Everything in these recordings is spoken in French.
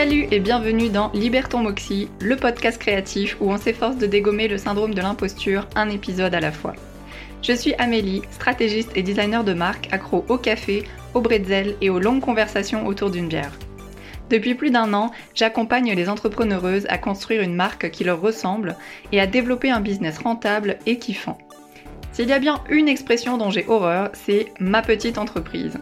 Salut et bienvenue dans Liberton Moxie, le podcast créatif où on s'efforce de dégommer le syndrome de l'imposture un épisode à la fois. Je suis Amélie, stratégiste et designer de marque accro au café, au bretzel et aux longues conversations autour d'une bière. Depuis plus d'un an, j'accompagne les entrepreneureuses à construire une marque qui leur ressemble et à développer un business rentable et kiffant. S'il y a bien une expression dont j'ai horreur, c'est ma petite entreprise.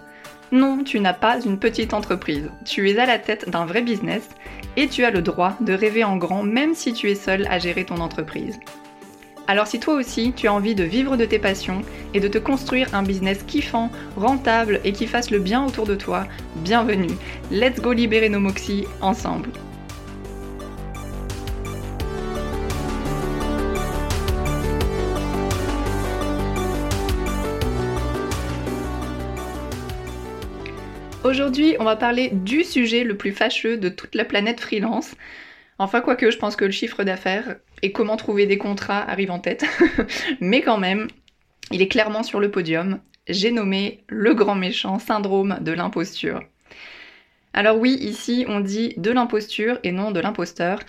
Non, tu n'as pas une petite entreprise. Tu es à la tête d'un vrai business et tu as le droit de rêver en grand même si tu es seul à gérer ton entreprise. Alors si toi aussi tu as envie de vivre de tes passions et de te construire un business kiffant, rentable et qui fasse le bien autour de toi, bienvenue. Let's go libérer nos moxies ensemble. Aujourd'hui, on va parler du sujet le plus fâcheux de toute la planète freelance. Enfin, quoique, je pense que le chiffre d'affaires et comment trouver des contrats arrivent en tête. Mais quand même, il est clairement sur le podium. J'ai nommé le grand méchant syndrome de l'imposture. Alors oui, ici on dit de l'imposture et non de l'imposteur,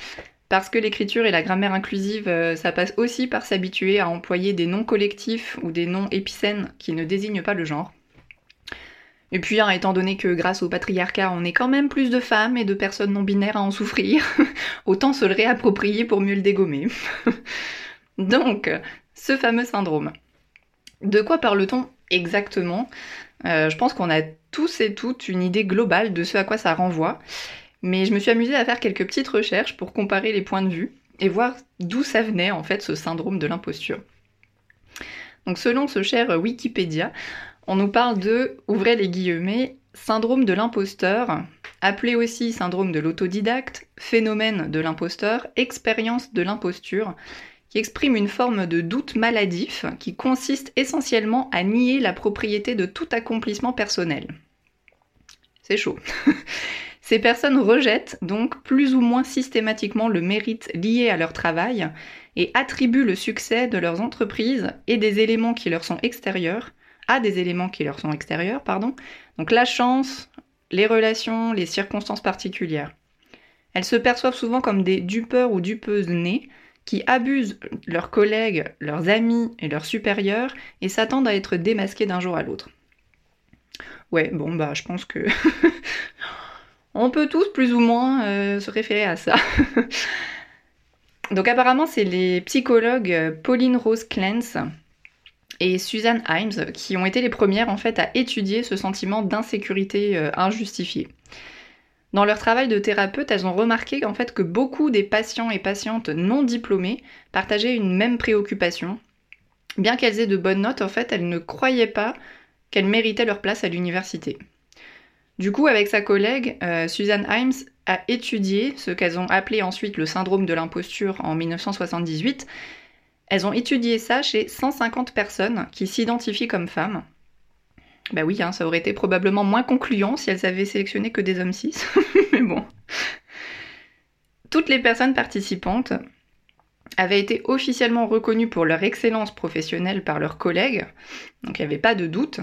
parce que l'écriture et la grammaire inclusive, euh, ça passe aussi par s'habituer à employer des noms collectifs ou des noms épicènes qui ne désignent pas le genre. Et puis, hein, étant donné que grâce au patriarcat, on est quand même plus de femmes et de personnes non binaires à en souffrir, autant se le réapproprier pour mieux le dégommer. Donc, ce fameux syndrome. De quoi parle-t-on exactement? Euh, Je pense qu'on a tous et toutes une idée globale de ce à quoi ça renvoie, mais je me suis amusée à faire quelques petites recherches pour comparer les points de vue et voir d'où ça venait en fait ce syndrome de l'imposture. Donc selon ce cher Wikipédia, on nous parle de, ouvrez les guillemets, syndrome de l'imposteur, appelé aussi syndrome de l'autodidacte, phénomène de l'imposteur, expérience de l'imposture, qui exprime une forme de doute maladif qui consiste essentiellement à nier la propriété de tout accomplissement personnel. C'est chaud. Ces personnes rejettent donc plus ou moins systématiquement le mérite lié à leur travail et attribuent le succès de leurs entreprises et des éléments qui leur sont extérieurs à des éléments qui leur sont extérieurs, pardon. Donc la chance, les relations, les circonstances particulières. Elles se perçoivent souvent comme des dupeurs ou dupeuses nées qui abusent leurs collègues, leurs amis et leurs supérieurs et s'attendent à être démasquées d'un jour à l'autre. Ouais, bon bah je pense que on peut tous plus ou moins euh, se référer à ça. Donc apparemment c'est les psychologues Pauline Rose Clance et Suzanne Himes qui ont été les premières en fait à étudier ce sentiment d'insécurité euh, injustifié. Dans leur travail de thérapeute, elles ont remarqué en fait que beaucoup des patients et patientes non diplômés partageaient une même préoccupation. Bien qu'elles aient de bonnes notes, en fait, elles ne croyaient pas qu'elles méritaient leur place à l'université. Du coup, avec sa collègue, euh, Suzanne Himes a étudié ce qu'elles ont appelé ensuite le syndrome de l'imposture en 1978 elles ont étudié ça chez 150 personnes qui s'identifient comme femmes. Bah oui, hein, ça aurait été probablement moins concluant si elles avaient sélectionné que des hommes cis. Mais bon. Toutes les personnes participantes avaient été officiellement reconnues pour leur excellence professionnelle par leurs collègues, donc il n'y avait pas de doute,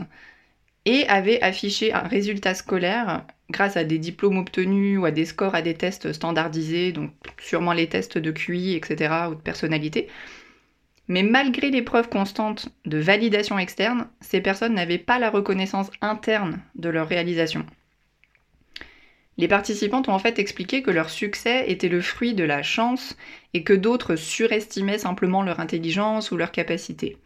et avaient affiché un résultat scolaire grâce à des diplômes obtenus ou à des scores à des tests standardisés, donc sûrement les tests de QI, etc., ou de personnalité, mais malgré les preuves constantes de validation externe, ces personnes n'avaient pas la reconnaissance interne de leur réalisation. Les participantes ont en fait expliqué que leur succès était le fruit de la chance et que d'autres surestimaient simplement leur intelligence ou leur capacité.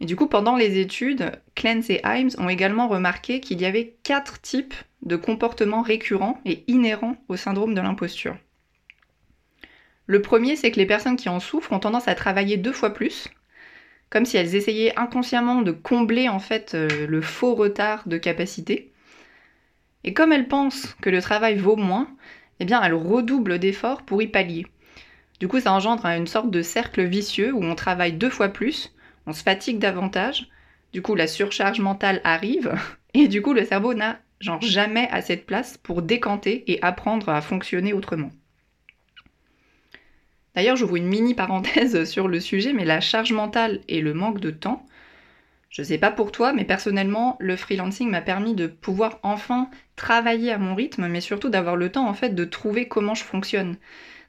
Et du coup, pendant les études, Clance et Himes ont également remarqué qu'il y avait quatre types de comportements récurrents et inhérents au syndrome de l'imposture. Le premier, c'est que les personnes qui en souffrent ont tendance à travailler deux fois plus, comme si elles essayaient inconsciemment de combler en fait euh, le faux retard de capacité. Et comme elles pensent que le travail vaut moins, eh bien elles redoublent d'efforts pour y pallier. Du coup, ça engendre une sorte de cercle vicieux où on travaille deux fois plus, on se fatigue davantage, du coup la surcharge mentale arrive, et du coup le cerveau n'a jamais assez de place pour décanter et apprendre à fonctionner autrement. D'ailleurs, j'ouvre une mini parenthèse sur le sujet, mais la charge mentale et le manque de temps, Je sais pas pour toi, mais personnellement, le freelancing m'a permis de pouvoir enfin travailler à mon rythme, mais surtout d'avoir le temps en fait de trouver comment je fonctionne,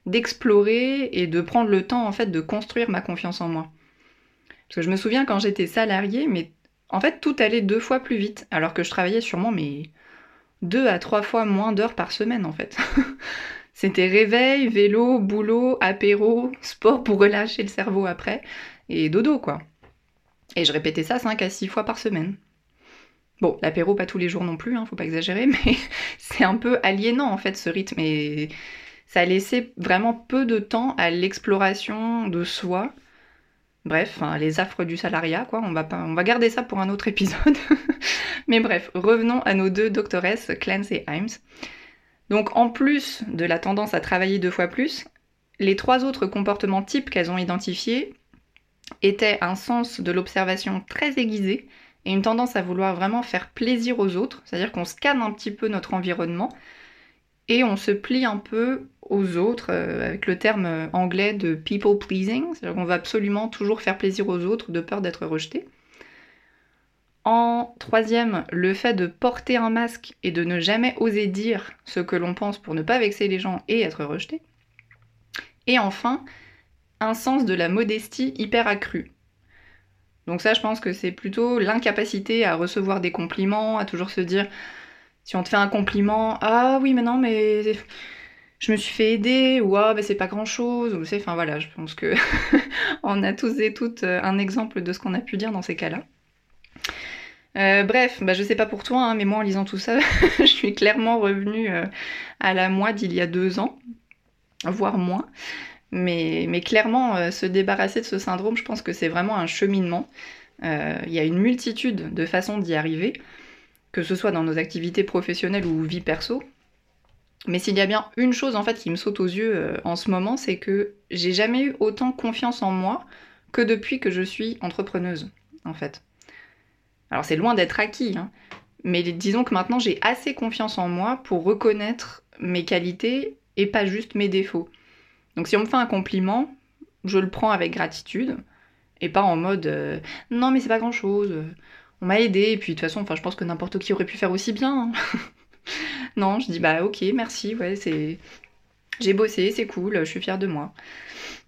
d'explorer et de prendre le temps en fait de construire ma confiance en moi. Parce que je me souviens quand j'étais salariée, mais en fait tout allait deux fois plus vite, alors que je travaillais sûrement mais deux à trois fois moins d'heures par semaine en fait. C'était réveil, vélo, boulot, apéro, sport pour relâcher le cerveau après, et dodo quoi. Et je répétais ça 5 à 6 fois par semaine. Bon, l'apéro pas tous les jours non plus, hein, faut pas exagérer, mais c'est un peu aliénant en fait ce rythme et ça laissait vraiment peu de temps à l'exploration de soi. Bref, les affres du salariat, quoi. On va, on va garder ça pour un autre épisode. mais bref, revenons à nos deux doctoresses, Clance et Himes. Donc en plus de la tendance à travailler deux fois plus, les trois autres comportements types qu'elles ont identifiés étaient un sens de l'observation très aiguisé et une tendance à vouloir vraiment faire plaisir aux autres, c'est-à-dire qu'on scanne un petit peu notre environnement et on se plie un peu aux autres euh, avec le terme anglais de people pleasing, c'est-à-dire qu'on va absolument toujours faire plaisir aux autres de peur d'être rejeté. En troisième, le fait de porter un masque et de ne jamais oser dire ce que l'on pense pour ne pas vexer les gens et être rejeté. Et enfin, un sens de la modestie hyper accru. Donc ça, je pense que c'est plutôt l'incapacité à recevoir des compliments, à toujours se dire, si on te fait un compliment, ah oui, mais non, mais je me suis fait aider, ou ah, ben c'est pas grand chose, ou c'est, enfin voilà, je pense que on a tous et toutes un exemple de ce qu'on a pu dire dans ces cas-là. Euh, bref, bah, je sais pas pour toi, hein, mais moi en lisant tout ça, je suis clairement revenue euh, à la moi d'il y a deux ans, voire moins. Mais, clairement, euh, se débarrasser de ce syndrome, je pense que c'est vraiment un cheminement. Il y a une multitude de façons d'y arriver, que ce soit dans nos activités professionnelles ou vie perso. Mais s'il y a bien une chose en fait qui me saute aux yeux en ce moment, c'est que j'ai jamais eu autant confiance en moi que depuis que je suis entrepreneuse, en fait. Alors c'est loin d'être acquis, hein. mais disons que maintenant j'ai assez confiance en moi pour reconnaître mes qualités et pas juste mes défauts. Donc si on me fait un compliment, je le prends avec gratitude et pas en mode euh, non mais c'est pas grand chose, on m'a aidé et puis de toute façon enfin je pense que n'importe qui aurait pu faire aussi bien. Hein. non, je dis bah ok merci ouais c'est j'ai bossé c'est cool, je suis fière de moi.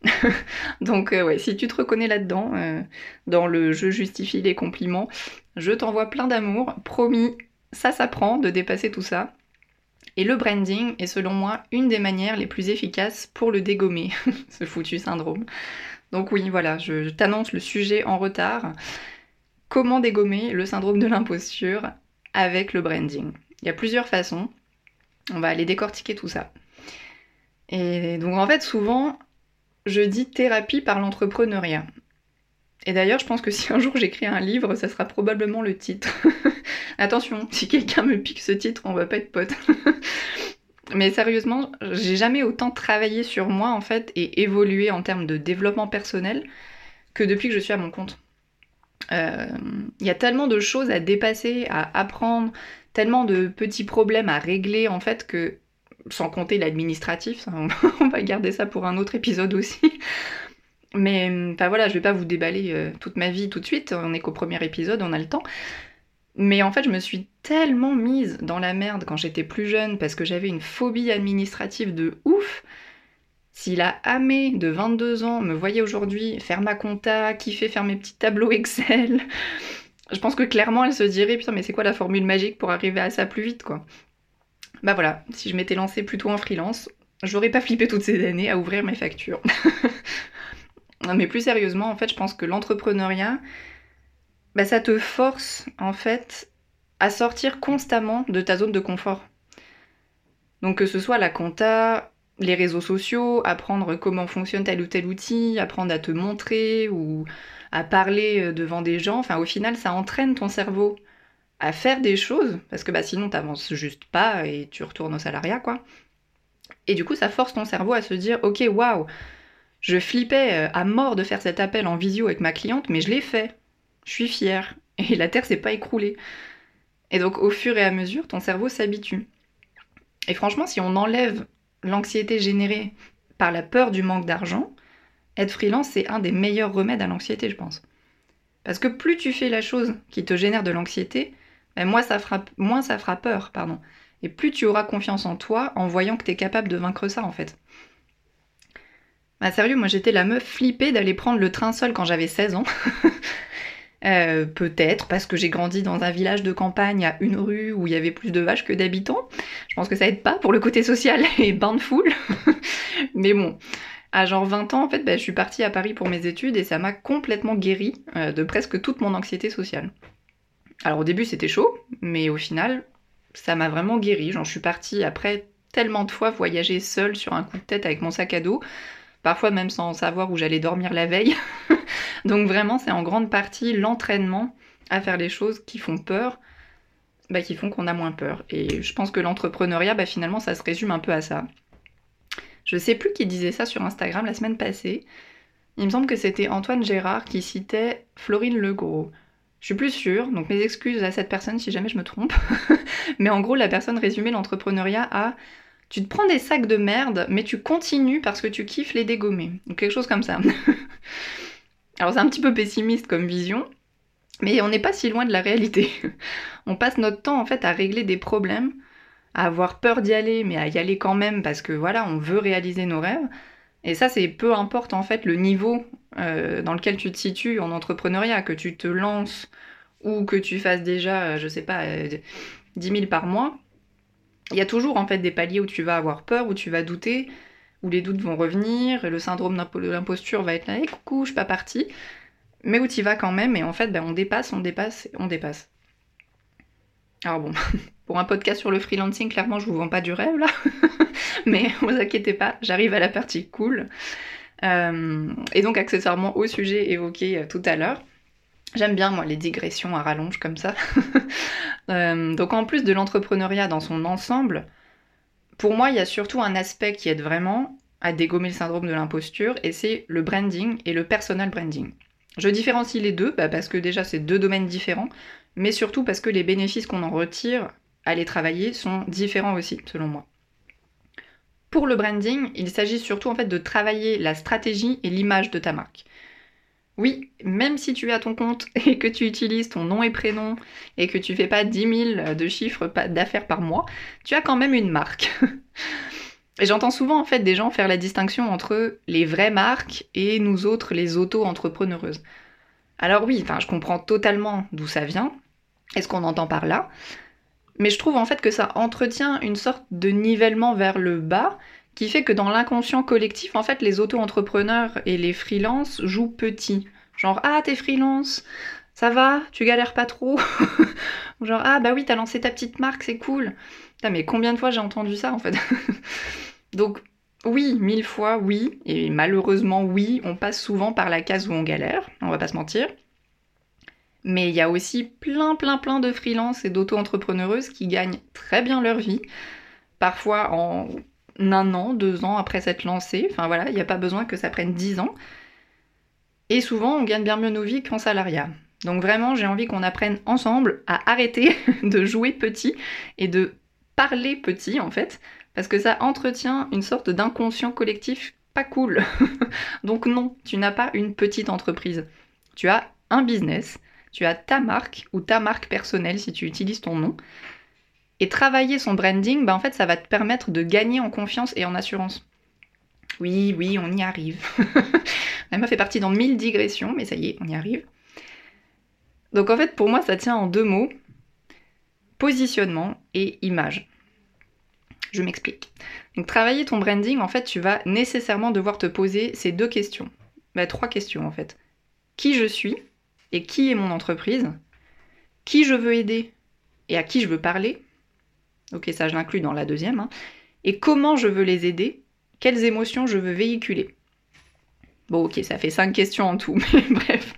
Donc euh, ouais, si tu te reconnais là-dedans, euh, dans le je justifie les compliments, je t'envoie plein d'amour, promis, ça s'apprend de dépasser tout ça. Et le branding est selon moi une des manières les plus efficaces pour le dégommer, ce foutu syndrome. Donc oui, voilà, je, t'annonce le sujet en retard. Comment dégommer le syndrome de l'imposture avec le branding? Il y a plusieurs façons. On va aller décortiquer tout ça. Et donc en fait, souvent, je dis thérapie par l'entrepreneuriat. Et d'ailleurs, je pense que si un jour j'écris un livre, ça sera probablement le titre. Attention, si quelqu'un me pique ce titre, on va pas être potes. Mais sérieusement, j'ai jamais autant travaillé sur moi en fait et évolué en termes de développement personnel que depuis que je suis à mon compte. Il euh, y a tellement de choses à dépasser, à apprendre, tellement de petits problèmes à régler en fait que sans compter l'administratif, on va garder ça pour un autre épisode aussi. Mais enfin voilà, je vais pas vous déballer euh, toute ma vie tout de suite, on est qu'au premier épisode, on a le temps. Mais en fait, je me suis tellement mise dans la merde quand j'étais plus jeune parce que j'avais une phobie administrative de ouf. Si la Amé de 22 ans me voyait aujourd'hui faire ma compta, kiffer faire mes petits tableaux Excel, je pense que clairement elle se dirait putain mais c'est quoi la formule magique pour arriver à ça plus vite quoi? Bah voilà, si je m'étais lancée plutôt en freelance, j'aurais pas flippé toutes ces années à ouvrir mes factures. mais plus sérieusement, en fait, je pense que l'entrepreneuriat, bah ça te force en fait à sortir constamment de ta zone de confort. Donc que ce soit la compta, les réseaux sociaux, apprendre comment fonctionne tel ou tel outil, apprendre à te montrer ou à parler euh, devant des gens, enfin au final ça entraîne ton cerveau à faire des choses, parce que bah, sinon t'avances juste pas et tu retournes au salariat, quoi. Et du coup, ça force ton cerveau à se dire, ok, waouh, je flippais euh, à mort de faire cet appel en visio avec ma cliente, mais je l'ai fait. Je suis fière. Et la Terre s'est pas écroulée. Et donc, au fur et à mesure, ton cerveau s'habitue. Et franchement, si on enlève l'anxiété générée par la peur du manque d'argent, être freelance, c'est un des meilleurs remèdes à l'anxiété, je pense. Parce que plus tu fais la chose qui te génère de l'anxiété, ben moins, ça fera, moins peur, pardon. Et plus tu auras confiance en toi en voyant que tu es capable de vaincre ça, en fait. Bah sérieux, moi j'étais la meuf flippée d'aller prendre le train seul quand j'avais 16 ans. Euh, peut-être parce que j'ai grandi dans un village de campagne à une rue où il y avait plus de vaches que d'habitants. Je pense que ça aide pas pour le côté social et bain de foule. Mais bon, à genre 20 ans, en fait, bah, je suis partie à Paris pour mes études et ça m'a complètement guéri euh, de presque toute mon anxiété sociale. Alors au début c'était chaud, mais au final, ça m'a vraiment guéri. J'en suis partie après tellement de fois voyager seule sur un coup de tête avec mon sac à dos, parfois même sans savoir où j'allais dormir la veille. Donc vraiment, c'est en grande partie l'entraînement à faire les choses qui font peur, bah, qui font qu'on a moins peur. Et je pense que l'entrepreneuriat, bah, finalement, ça se résume un peu à ça. Je sais plus qui disait ça sur Instagram la semaine passée. Il me semble que c'était Antoine Gérard qui citait Florine Legros. Je suis plus sûre, donc mes excuses à cette personne si jamais je me trompe. Mais en gros, la personne résumait l'entrepreneuriat à tu te prends des sacs de merde, mais tu continues parce que tu kiffes les dégommer. Ou quelque chose comme ça. Alors c'est un petit peu pessimiste comme vision, mais on n'est pas si loin de la réalité. on passe notre temps en fait à régler des problèmes, à avoir peur d'y aller, mais à y aller quand même parce que voilà, on veut réaliser nos rêves. Et ça, c'est peu importe en fait le niveau euh, dans lequel tu te situes en entrepreneuriat, que tu te lances ou que tu fasses déjà, euh, je sais pas, 10 euh, 000 par mois. Il y a toujours en fait des paliers où tu vas avoir peur, où tu vas douter, où les doutes vont revenir, et le syndrome de l'imposture va être là, et coucou, je suis pas partie. Mais où tu vas quand même, et en fait, ben, on dépasse, on dépasse, on dépasse. Alors bon, pour un podcast sur le freelancing, clairement, je vous vends pas du rêve là. Mais vous inquiétez pas, j'arrive à la partie cool. Euh, et donc, accessoirement au sujet évoqué euh, tout à l'heure. J'aime bien, moi, les digressions à rallonge comme ça. Euh, donc, en plus de l'entrepreneuriat dans son ensemble, pour moi, il y a surtout un aspect qui aide vraiment à dégommer le syndrome de l'imposture, et c'est le branding et le personal branding. Je différencie les deux bah, parce que déjà c'est deux domaines différents, mais surtout parce que les bénéfices qu'on en retire à les travailler sont différents aussi, selon moi. Pour le branding, il s'agit surtout en fait de travailler la stratégie et l'image de ta marque. Oui, même si tu es à ton compte et que tu utilises ton nom et prénom et que tu fais pas 10 000 de chiffres d'affaires par mois, tu as quand même une marque. et j'entends souvent en fait des gens faire la distinction entre les vraies marques et nous autres les auto-entrepreneureuses. Alors oui, enfin je comprends totalement d'où ça vient et ce qu'on entend par là, mais je trouve en fait que ça entretient une sorte de nivellement vers le bas qui fait que dans l'inconscient collectif, en fait, les auto-entrepreneurs et les freelances jouent petit. Genre, ah, t'es freelance, ça va, tu galères pas trop. Genre, ah, bah oui, t'as lancé ta petite marque, c'est cool. mais combien de fois j'ai entendu ça, en fait Donc, oui, mille fois, oui, et malheureusement, oui, on passe souvent par la case où on galère, on va pas se mentir. Mais il y a aussi plein, plein, plein de freelances et d'auto-entrepreneureuses qui gagnent très bien leur vie, parfois en un an, deux ans après s'être lancé. Enfin voilà, il n'y a pas besoin que ça prenne dix ans. Et souvent, on gagne bien mieux nos vies qu'en salariat. Donc vraiment, j'ai envie qu'on apprenne ensemble à arrêter de jouer petit et de parler petit en fait, parce que ça entretient une sorte d'inconscient collectif pas cool. Donc non, tu n'as pas une petite entreprise. Tu as un business, tu as ta marque ou ta marque personnelle si tu utilises ton nom, et travailler son branding, bah en fait, ça va te permettre de gagner en confiance et en assurance. Oui, oui, on y arrive. Elle m'a fait partie dans mille digressions, mais ça y est, on y arrive. Donc en fait, pour moi, ça tient en deux mots positionnement et image. Je m'explique. Donc travailler ton branding, en fait, tu vas nécessairement devoir te poser ces deux questions. Bah, trois questions en fait. Qui je suis et qui est mon entreprise? Qui je veux aider et à qui je veux parler? Ok, ça je l'inclus dans la deuxième. Hein. Et comment je veux les aider? Quelles émotions je veux véhiculer? Bon, ok, ça fait cinq questions en tout, mais bref.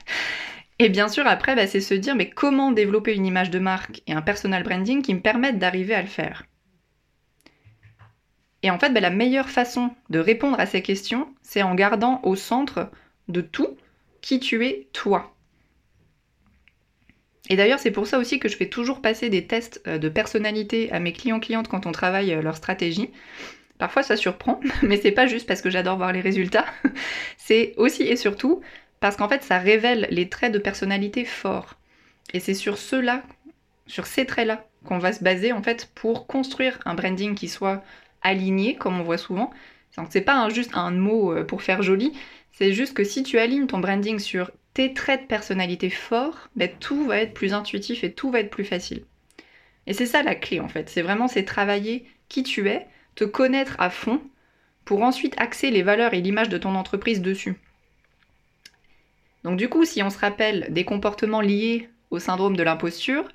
Et bien sûr, après, bah, c'est se dire, mais comment développer une image de marque et un personal branding qui me permettent d'arriver à le faire? Et en fait, bah, la meilleure façon de répondre à ces questions, c'est en gardant au centre de tout qui tu es toi. Et d'ailleurs, c'est pour ça aussi que je fais toujours passer des tests euh, de personnalité à mes clients-clientes quand on travaille euh, leur stratégie. Parfois ça surprend, mais c'est pas juste parce que j'adore voir les résultats. c'est aussi et surtout Parce qu'en fait, ça révèle les traits de personnalité forts. Et c'est sur ceux-là, sur ces traits-là, qu'on va se baser en fait pour construire un branding qui soit aligné, comme on voit souvent. Donc c'est pas juste un mot euh, pour faire joli, c'est juste que si tu alignes ton branding sur tes traits de personnalité forts, ben, tout va être plus intuitif et tout va être plus facile. Et c'est ça la clé en fait, c'est vraiment c'est travailler qui tu es, te connaître à fond, pour ensuite axer les valeurs et l'image de ton entreprise dessus. Donc du coup, si on se rappelle des comportements liés au syndrome de l'imposture,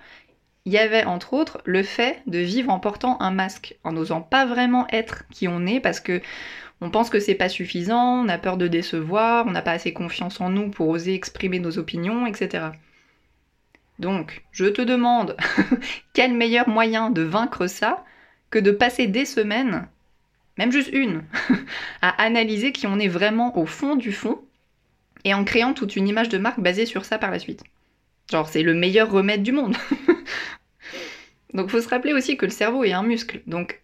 il y avait entre autres le fait de vivre en portant un masque, en n'osant pas vraiment être qui on est parce que on pense que c'est pas suffisant, on a peur de décevoir, on n'a pas assez confiance en nous pour oser exprimer nos opinions, etc. Donc, je te demande quel meilleur moyen de vaincre ça que de passer des semaines, même juste une, à analyser qui on est vraiment au fond du fond et en créant toute une image de marque basée sur ça par la suite. Genre, c'est le meilleur remède du monde. Donc, faut se rappeler aussi que le cerveau est un muscle. Donc,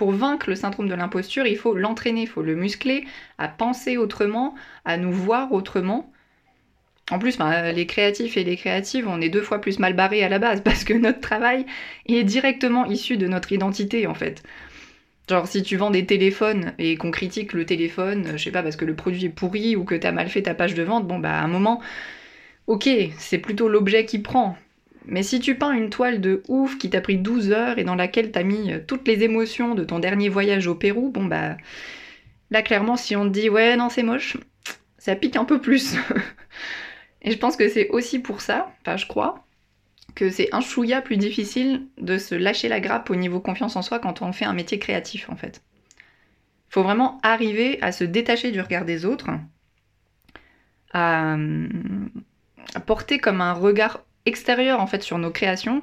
pour vaincre le syndrome de l'imposture, il faut l'entraîner, il faut le muscler à penser autrement, à nous voir autrement. En plus, ben, les créatifs et les créatives, on est deux fois plus mal barrés à la base parce que notre travail est directement issu de notre identité en fait. Genre si tu vends des téléphones et qu'on critique le téléphone, je sais pas, parce que le produit est pourri ou que t'as mal fait ta page de vente, bon bah à un moment, ok, c'est plutôt l'objet qui prend. Mais si tu peins une toile de ouf qui t'a pris 12 heures et dans laquelle t'as mis toutes les émotions de ton dernier voyage au Pérou, bon bah là clairement si on te dit ouais non c'est moche, ça pique un peu plus. et je pense que c'est aussi pour ça, enfin je crois, que c'est un chouïa plus difficile de se lâcher la grappe au niveau confiance en soi quand on fait un métier créatif en fait. Faut vraiment arriver à se détacher du regard des autres, à porter comme un regard extérieur en fait sur nos créations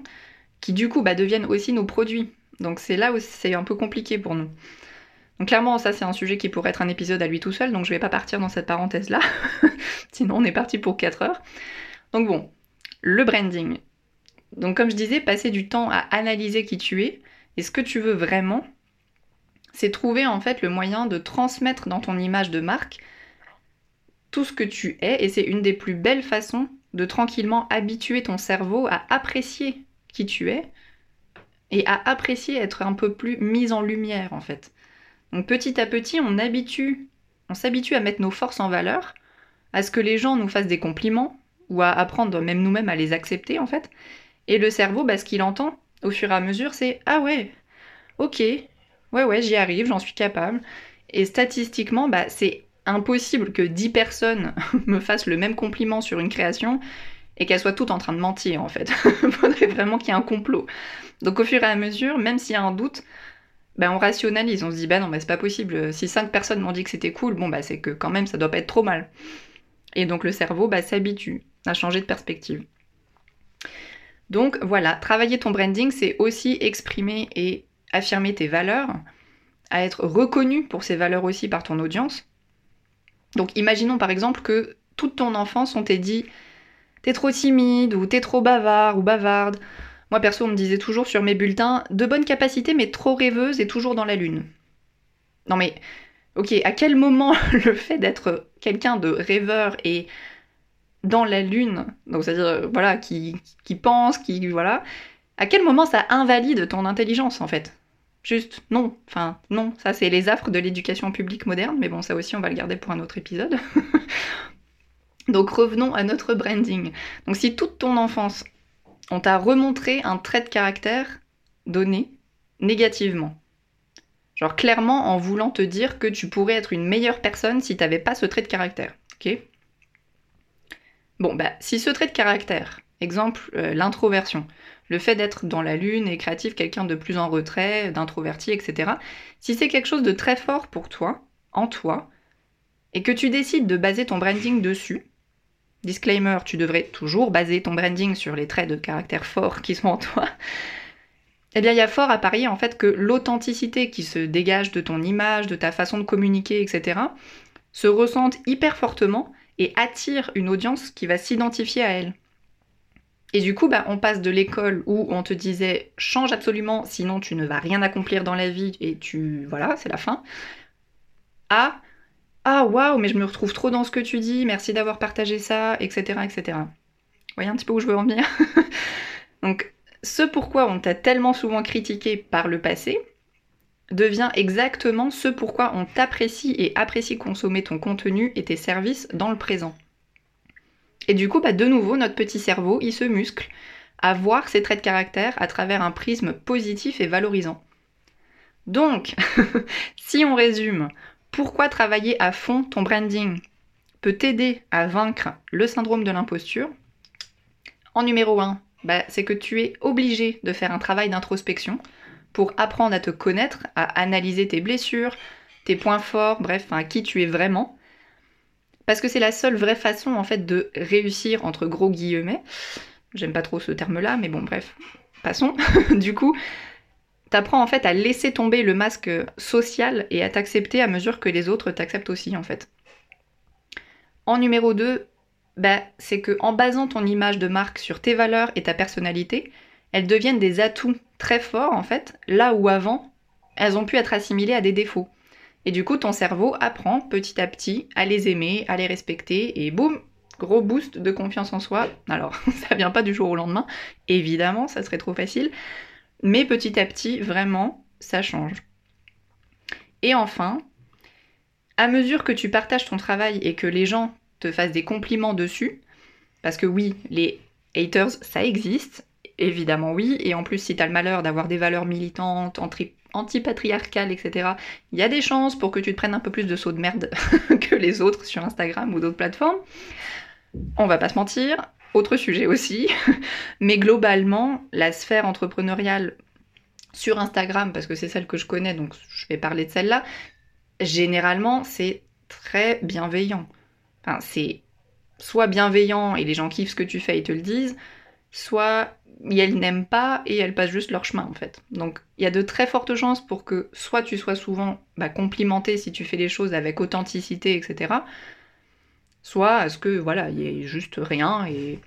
qui du coup bah, deviennent aussi nos produits. Donc c'est là où c'est un peu compliqué pour nous. Donc clairement ça c'est un sujet qui pourrait être un épisode à lui tout seul, donc je vais pas partir dans cette parenthèse là, sinon on est parti pour 4 heures. Donc bon, le branding. Donc comme je disais, passer du temps à analyser qui tu es et ce que tu veux vraiment, c'est trouver en fait le moyen de transmettre dans ton image de marque tout ce que tu es et c'est une des plus belles façons de tranquillement habituer ton cerveau à apprécier qui tu es et à apprécier être un peu plus mis en lumière en fait. Donc petit à petit, on habitue, on s'habitue à mettre nos forces en valeur, à ce que les gens nous fassent des compliments ou à apprendre même nous-mêmes à les accepter en fait. Et le cerveau, bah, ce qu'il entend au fur et à mesure, c'est ah ouais, ok, ouais ouais, j'y arrive, j'en suis capable. Et statistiquement, bah, c'est impossible que 10 personnes me fassent le même compliment sur une création et qu'elles soient toutes en train de mentir en fait. Il faudrait vraiment qu'il y ait un complot. Donc au fur et à mesure, même s'il y a un doute, ben on rationalise, on se dit bah non mais c'est pas possible, si 5 personnes m'ont dit que c'était cool, bon bah c'est que quand même ça doit pas être trop mal. Et donc le cerveau bah, s'habitue à changer de perspective. Donc voilà, travailler ton branding, c'est aussi exprimer et affirmer tes valeurs, à être reconnu pour ces valeurs aussi par ton audience, donc imaginons par exemple que toute ton enfance on t'ait dit t'es trop timide ou t'es trop bavard ou bavarde. Moi perso on me disait toujours sur mes bulletins de bonnes capacités mais trop rêveuse et toujours dans la lune. Non mais ok, à quel moment le fait d'être quelqu'un de rêveur et dans la lune, donc c'est-à-dire voilà, qui, qui pense, qui voilà, à quel moment ça invalide ton intelligence en fait? Juste non, enfin non, ça c'est les affres de l'éducation publique moderne, mais bon ça aussi on va le garder pour un autre épisode. Donc revenons à notre branding. Donc si toute ton enfance, on t'a remontré un trait de caractère donné négativement, genre clairement en voulant te dire que tu pourrais être une meilleure personne si t'avais pas ce trait de caractère, ok? Bon bah si ce trait de caractère, exemple euh, l'introversion, le fait d'être dans la lune et créatif, quelqu'un de plus en retrait, d'introverti, etc. Si c'est quelque chose de très fort pour toi, en toi, et que tu décides de baser ton branding dessus, disclaimer, tu devrais toujours baser ton branding sur les traits de caractère forts qui sont en toi, eh bien il y a fort à parier en fait que l'authenticité qui se dégage de ton image, de ta façon de communiquer, etc., se ressente hyper fortement et attire une audience qui va s'identifier à elle. Et du coup, bah, on passe de l'école où on te disait change absolument, sinon tu ne vas rien accomplir dans la vie et tu. Voilà, c'est la fin. À Ah waouh, mais je me retrouve trop dans ce que tu dis, merci d'avoir partagé ça, etc. etc. Vous voyez un petit peu où je veux en venir? Donc, ce pourquoi on t'a tellement souvent critiqué par le passé devient exactement ce pourquoi on t'apprécie et apprécie consommer ton contenu et tes services dans le présent. Et du coup, bah, de nouveau, notre petit cerveau, il se muscle à voir ses traits de caractère à travers un prisme positif et valorisant. Donc, si on résume, pourquoi travailler à fond ton branding peut t'aider à vaincre le syndrome de l'imposture? En numéro 1, bah, c'est que tu es obligé de faire un travail d'introspection pour apprendre à te connaître, à analyser tes blessures, tes points forts, bref, à qui tu es vraiment. Parce que c'est la seule vraie façon en fait de réussir entre gros guillemets. J'aime pas trop ce terme-là, mais bon, bref, passons. du coup, t'apprends en fait à laisser tomber le masque social et à t'accepter à mesure que les autres t'acceptent aussi en fait. En numéro 2, bah, c'est que en basant ton image de marque sur tes valeurs et ta personnalité, elles deviennent des atouts très forts en fait, là où avant, elles ont pu être assimilées à des défauts. Et du coup, ton cerveau apprend petit à petit à les aimer, à les respecter, et boum, gros boost de confiance en soi. Alors, ça vient pas du jour au lendemain, évidemment, ça serait trop facile, mais petit à petit, vraiment, ça change. Et enfin, à mesure que tu partages ton travail et que les gens te fassent des compliments dessus, parce que oui, les haters, ça existe, évidemment oui, et en plus si tu as le malheur d'avoir des valeurs militantes, anti-patriarcales, etc., il y a des chances pour que tu te prennes un peu plus de saut de merde que les autres sur Instagram ou d'autres plateformes. On va pas se mentir, autre sujet aussi, mais globalement, la sphère entrepreneuriale sur Instagram, parce que c'est celle que je connais, donc je vais parler de celle-là, généralement, c'est très bienveillant. Enfin, c'est soit bienveillant et les gens kiffent ce que tu fais et te le disent, soit elles n'aiment pas et elles passent juste leur chemin en fait. Donc il y a de très fortes chances pour que soit tu sois souvent bah, complimenté si tu fais les choses avec authenticité, etc soit à ce que voilà, il y ait juste rien et,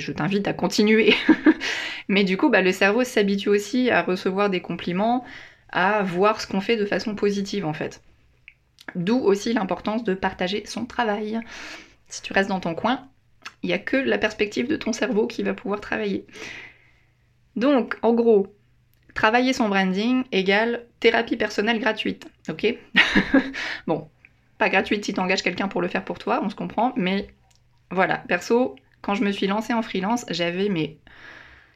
je t'invite à continuer. Mais du coup, bah, le cerveau s'habitue aussi à recevoir des compliments, à voir ce qu'on fait de façon positive en fait. D'où aussi l'importance de partager son travail. Si tu restes dans ton coin, il n'y a que la perspective de ton cerveau qui va pouvoir travailler. Donc, en gros, travailler son branding égale thérapie personnelle gratuite. Ok? Bon, pas gratuite si tu engages quelqu'un pour le faire pour toi, on se comprend, mais voilà, perso, quand je me suis lancée en freelance, j'avais mais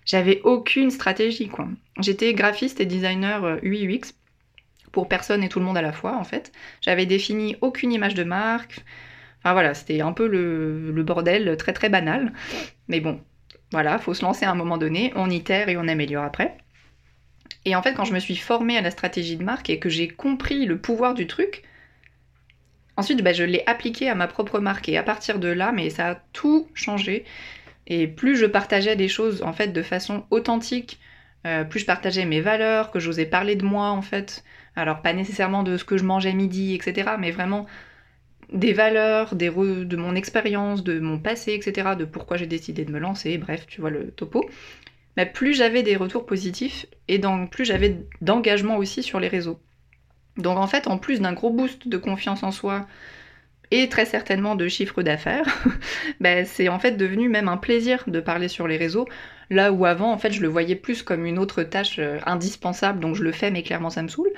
j'avais aucune stratégie quoi. J'étais graphiste et designer UI euh, UX pour personne et tout le monde à la fois en fait. J'avais défini aucune image de marque. Enfin voilà, c'était un peu le, bordel très très banal. Mais bon, voilà, faut se lancer à un moment donné, on itère et on améliore après. Et en fait, quand je me suis formée à la stratégie de marque et que j'ai compris le pouvoir du truc, Ensuite, bah, je l'ai appliqué à ma propre marque et à partir de là, mais ça a tout changé. Et plus je partageais des choses en fait de façon authentique, euh, plus je partageais mes valeurs, que j'osais parler de moi en fait. Alors pas nécessairement de ce que je mangeais midi, etc. Mais vraiment des valeurs, des de mon expérience, de mon passé, etc. De pourquoi j'ai décidé de me lancer, bref, tu vois le topo. Mais plus j'avais des retours positifs et donc plus j'avais d'engagement aussi sur les réseaux. Donc en fait, en plus d'un gros boost de confiance en soi et très certainement de chiffre d'affaires, bah, c'est en fait devenu même un plaisir de parler sur les réseaux, là où avant en fait je le voyais plus comme une autre tâche euh, indispensable, donc je le fais mais clairement ça me saoule.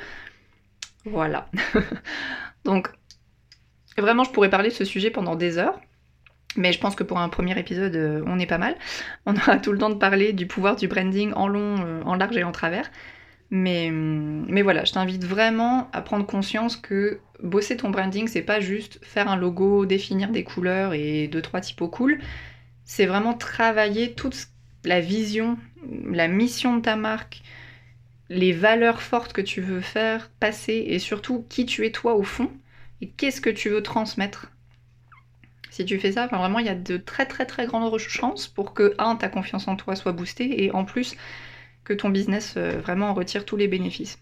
Voilà. donc vraiment je pourrais parler de ce sujet pendant des heures. Mais je pense que pour un premier épisode, euh, on est pas mal. On aura tout le temps de parler du pouvoir du branding en long, euh, en large et en travers. Mais, mais voilà, je t'invite vraiment à prendre conscience que bosser ton branding, c'est pas juste faire un logo, définir des couleurs et deux, trois typos cool. C'est vraiment travailler toute la vision, la mission de ta marque, les valeurs fortes que tu veux faire passer et surtout qui tu es toi au fond et qu'est-ce que tu veux transmettre? Si tu fais ça, vraiment, il y a de très très très grandes chances pour que, un, ta confiance en toi soit boostée et en plus, que ton business euh, vraiment en retire tous les bénéfices.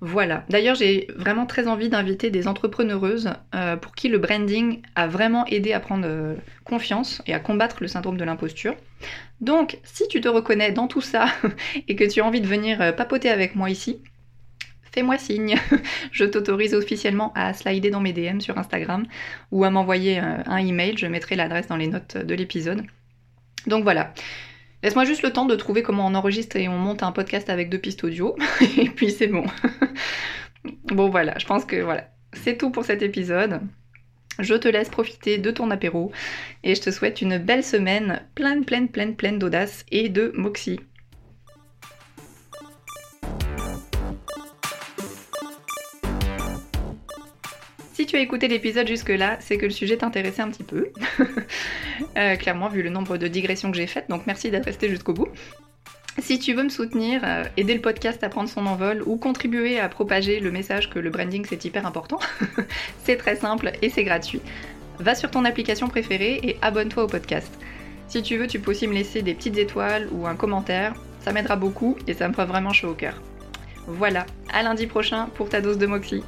Voilà. D'ailleurs, j'ai vraiment très envie d'inviter des entrepreneureuses euh, pour qui le branding a vraiment aidé à prendre euh, confiance et à combattre le syndrome de l'imposture. Donc, si tu te reconnais dans tout ça et que tu as envie de venir papoter avec moi ici, fais-moi signe. je t'autorise officiellement à slider dans mes DM sur Instagram ou à m'envoyer euh, un email. Je mettrai l'adresse dans les notes de l'épisode. Donc voilà. Laisse-moi juste le temps de trouver comment on enregistre et on monte un podcast avec deux pistes audio. et puis c'est bon. bon voilà, je pense que voilà. C'est tout pour cet épisode. Je te laisse profiter de ton apéro et je te souhaite une belle semaine pleine, pleine, pleine, pleine d'audace et de moxie. Tu as écouté l'épisode jusque-là, c'est que le sujet t'intéressait un petit peu. Euh, clairement, vu le nombre de digressions que j'ai faites, donc merci d'être resté jusqu'au bout. Si tu veux me soutenir, euh, aider le podcast à prendre son envol ou contribuer à propager le message que le branding c'est hyper important, c'est très simple et c'est gratuit. Va sur ton application préférée et abonne-toi au podcast. Si tu veux, tu peux aussi me laisser des petites étoiles ou un commentaire, ça m'aidera beaucoup et ça me fera vraiment chaud au cœur. Voilà, à lundi prochain pour ta dose de Moxie.